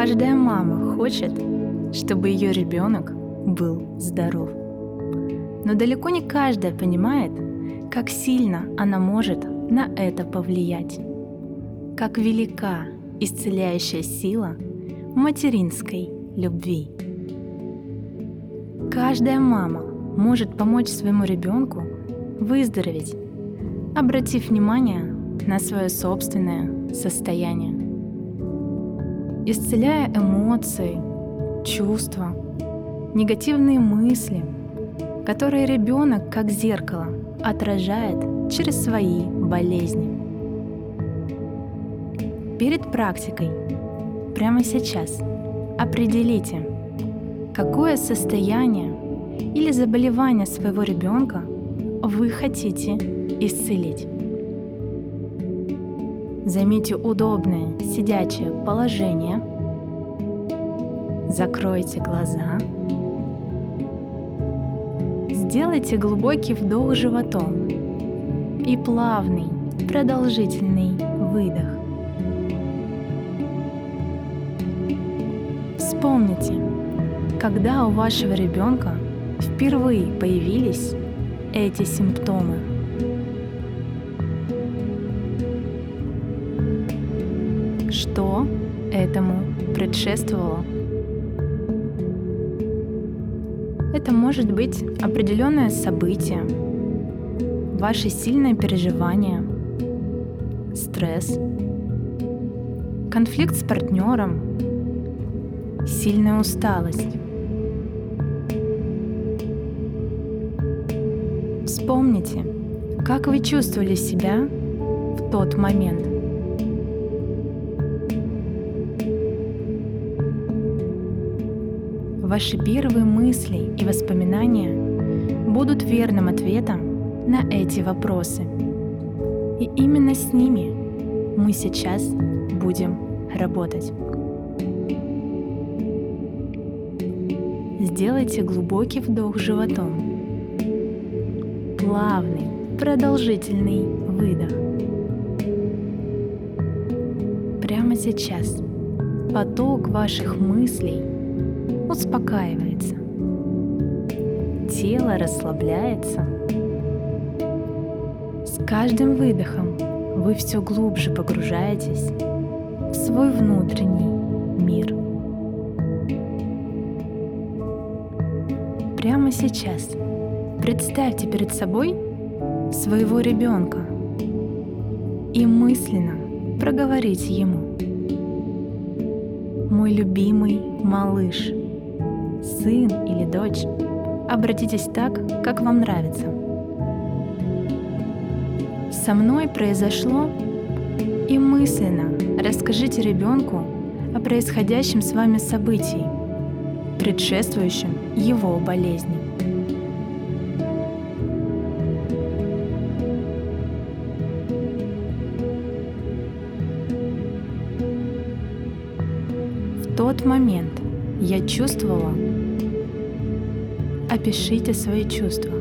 Каждая мама хочет, чтобы ее ребенок был здоров. Но далеко не каждая понимает, как сильно она может на это повлиять. Как велика исцеляющая сила материнской любви. Каждая мама может помочь своему ребенку выздороветь, обратив внимание на свое собственное состояние. Исцеляя эмоции, чувства, негативные мысли, которые ребенок как зеркало отражает через свои болезни. Перед практикой прямо сейчас определите, какое состояние или заболевание своего ребенка вы хотите исцелить. Займите удобное сидячее положение. Закройте глаза. Сделайте глубокий вдох животом и плавный, продолжительный выдох. Вспомните, когда у вашего ребенка впервые появились эти симптомы. Что этому предшествовало? Это может быть определенное событие, ваши сильные переживания, стресс, конфликт с партнером, сильная усталость. Вспомните, как вы чувствовали себя в тот момент. Ваши первые мысли и воспоминания будут верным ответом на эти вопросы. И именно с ними мы сейчас будем работать. Сделайте глубокий вдох животом. Плавный, продолжительный выдох. Прямо сейчас поток ваших мыслей успокаивается. Тело расслабляется. С каждым выдохом вы все глубже погружаетесь в свой внутренний мир. Прямо сейчас представьте перед собой своего ребенка и мысленно проговорите ему. Мой любимый малыш, сын или дочь, обратитесь так, как вам нравится. Со мной произошло и мысленно расскажите ребенку о происходящем с вами событии, предшествующем его болезни. В тот момент я чувствовала, опишите свои чувства.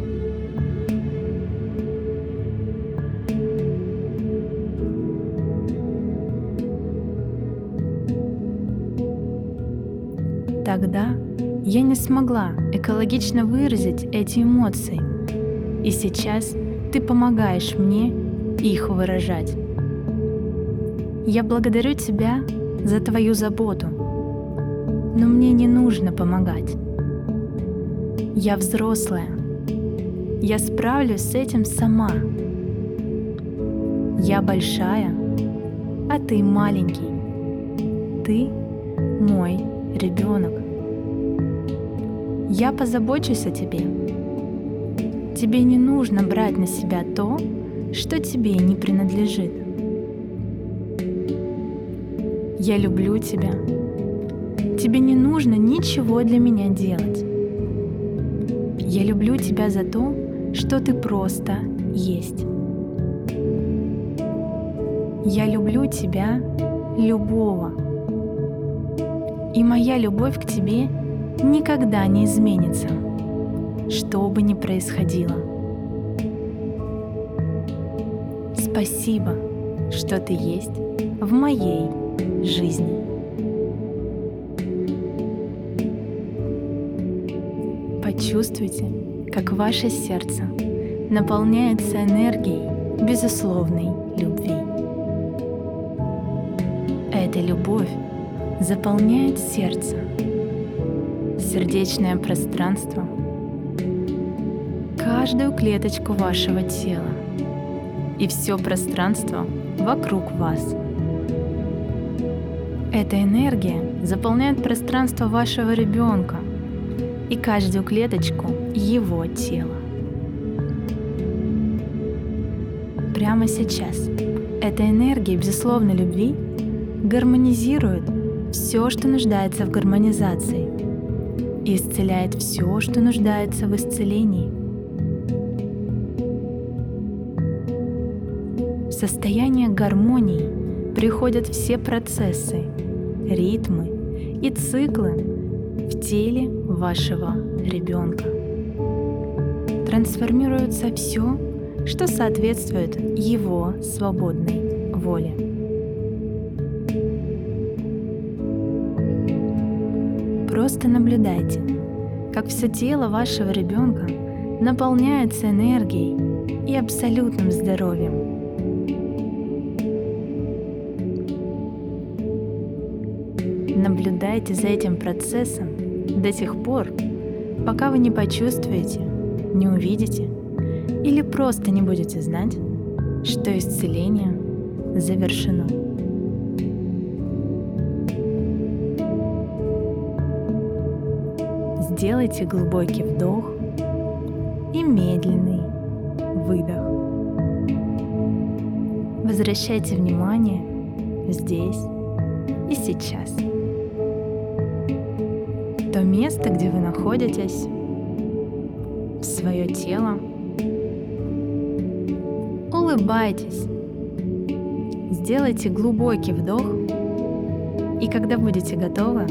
Тогда я не смогла экологично выразить эти эмоции, и сейчас ты помогаешь мне их выражать. Я благодарю тебя за твою заботу, но мне не нужно помогать. Я взрослая. Я справлюсь с этим сама. Я большая, а ты маленький. Ты мой ребенок. Я позабочусь о тебе. Тебе не нужно брать на себя то, что тебе не принадлежит. Я люблю тебя. Тебе не нужно ничего для меня делать. Я люблю тебя за то, что ты просто есть. Я люблю тебя, любого. И моя любовь к тебе никогда не изменится, что бы ни происходило. Спасибо, что ты есть в моей жизни. Почувствуйте, как ваше сердце наполняется энергией безусловной любви. Эта любовь заполняет сердце, сердечное пространство, каждую клеточку вашего тела и все пространство вокруг вас. Эта энергия заполняет пространство вашего ребенка и каждую клеточку его тела. Прямо сейчас эта энергия безусловной любви гармонизирует все, что нуждается в гармонизации, и исцеляет все, что нуждается в исцелении. В состояние гармонии приходят все процессы, ритмы и циклы в теле вашего ребенка. Трансформируется все, что соответствует его свободной воле. Просто наблюдайте, как все тело вашего ребенка наполняется энергией и абсолютным здоровьем. Наблюдайте за этим процессом до тех пор, пока вы не почувствуете, не увидите или просто не будете знать, что исцеление завершено. Сделайте глубокий вдох и медленный выдох. Возвращайте внимание здесь и сейчас. То место, где вы находитесь, в свое тело. Улыбайтесь. Сделайте глубокий вдох. И когда будете готовы,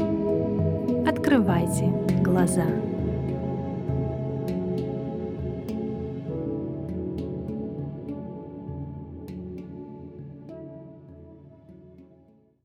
открывайте глаза.